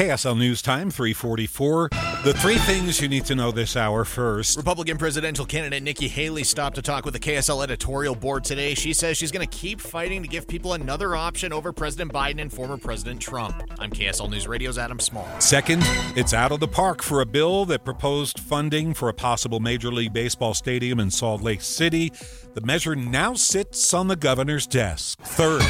KSL News Time, 344. The three things you need to know this hour first. Republican presidential candidate Nikki Haley stopped to talk with the KSL editorial board today. She says she's going to keep fighting to give people another option over President Biden and former President Trump. I'm KSL News Radio's Adam Small. Second, it's out of the park for a bill that proposed funding for a possible Major League Baseball stadium in Salt Lake City. The measure now sits on the governor's desk. Third,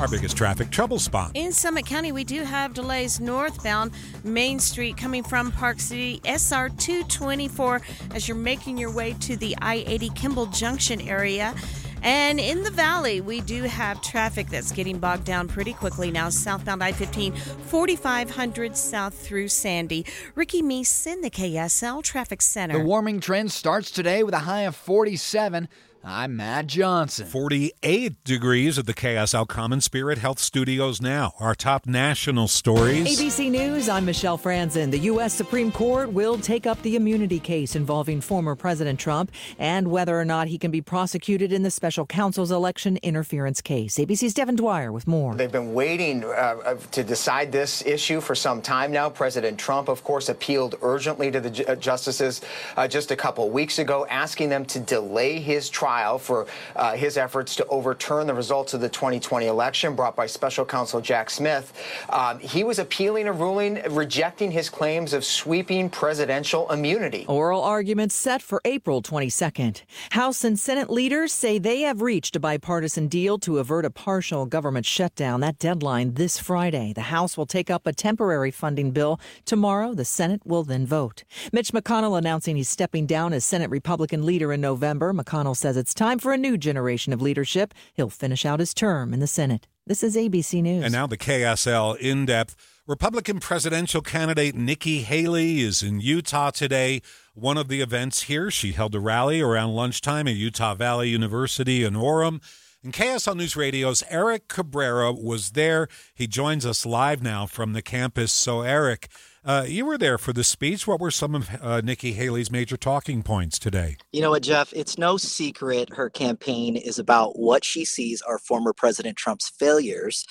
our biggest traffic trouble spot. In Summit County, we do have delays northbound Main Street coming from Park City, SR 224, as you're making your way to the I 80 Kimball Junction area. And in the valley, we do have traffic that's getting bogged down pretty quickly now. Southbound I 15, 4500 south through Sandy. Ricky Meese in the KSL Traffic Center. The warming trend starts today with a high of 47. I'm Matt Johnson. 48 degrees at the KSL Common Spirit Health Studios now. Our top national stories. ABC News, I'm Michelle Franzen. The U.S. Supreme Court will take up the immunity case involving former President Trump and whether or not he can be prosecuted in the special counsel's election interference case. ABC's Devin Dwyer with more. They've been waiting uh, to decide this issue for some time now. President Trump, of course, appealed urgently to the justices uh, just a couple weeks ago, asking them to delay his trial trial for uh, his efforts to overturn the results of the 2020 election brought by special counsel Jack Smith. Um, he was appealing a ruling rejecting his claims of sweeping presidential immunity. Oral arguments set for April 22nd. House and Senate leaders say they have reached a bipartisan deal to avert a partial government shutdown. That deadline this Friday. The House will take up a temporary funding bill tomorrow. The Senate will then vote. Mitch McConnell announcing he's stepping down as Senate Republican leader in November. McConnell says it's time for a new generation of leadership. He'll finish out his term in the Senate. This is ABC News. And now the KSL in depth. Republican presidential candidate Nikki Haley is in Utah today. One of the events here, she held a rally around lunchtime at Utah Valley University in Orem. And KSL News Radio's Eric Cabrera was there. He joins us live now from the campus. So, Eric, uh, you were there for the speech. What were some of uh, Nikki Haley's major talking points today? You know what, Jeff? It's no secret her campaign is about what she sees are former President Trump's failures.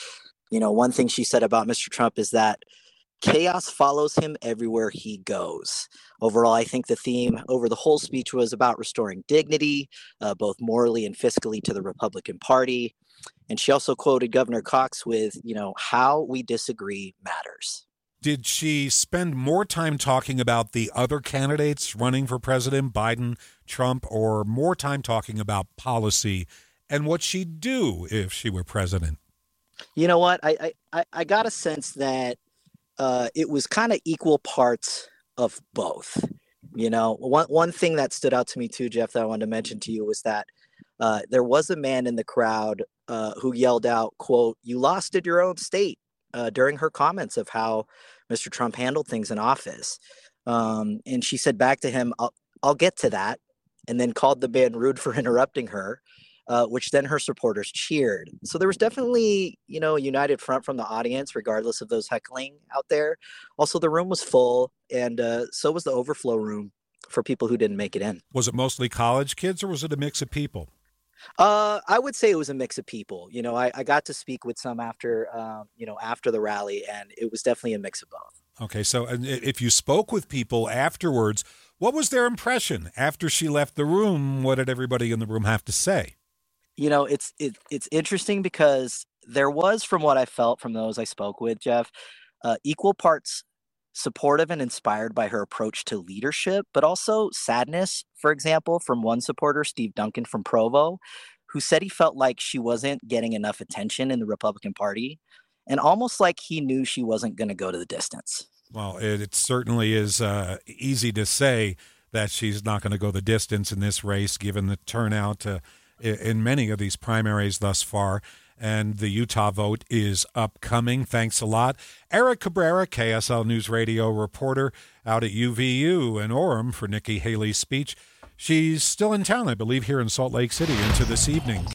You know, one thing she said about Mr. Trump is that chaos follows him everywhere he goes. Overall, I think the theme over the whole speech was about restoring dignity, uh, both morally and fiscally, to the Republican Party. And she also quoted Governor Cox with, you know, how we disagree matters did she spend more time talking about the other candidates running for president, Biden, Trump, or more time talking about policy and what she'd do if she were president? You know what? I I, I got a sense that uh, it was kind of equal parts of both. You know, one one thing that stood out to me too, Jeff, that I wanted to mention to you was that uh, there was a man in the crowd uh, who yelled out, "quote You lost in your own state." Uh, during her comments of how Mr. Trump handled things in office. Um, and she said back to him, I'll, I'll get to that, and then called the man rude for interrupting her. Uh, which then her supporters cheered. So there was definitely, you know, a united front from the audience, regardless of those heckling out there. Also, the room was full, and uh, so was the overflow room for people who didn't make it in. Was it mostly college kids, or was it a mix of people? Uh, I would say it was a mix of people. You know, I, I got to speak with some after, um, you know, after the rally, and it was definitely a mix of both. Okay, so if you spoke with people afterwards, what was their impression after she left the room? What did everybody in the room have to say? You know, it's it, it's interesting because there was, from what I felt from those I spoke with, Jeff, uh, equal parts supportive and inspired by her approach to leadership, but also sadness, for example, from one supporter, Steve Duncan from Provo, who said he felt like she wasn't getting enough attention in the Republican Party and almost like he knew she wasn't going to go to the distance. Well, it, it certainly is uh, easy to say that she's not going to go the distance in this race, given the turnout uh, in many of these primaries thus far and the Utah vote is upcoming. Thanks a lot. Eric Cabrera, KSL News Radio reporter out at UVU in Orem for Nikki Haley's speech. She's still in town, I believe, here in Salt Lake City into this evening.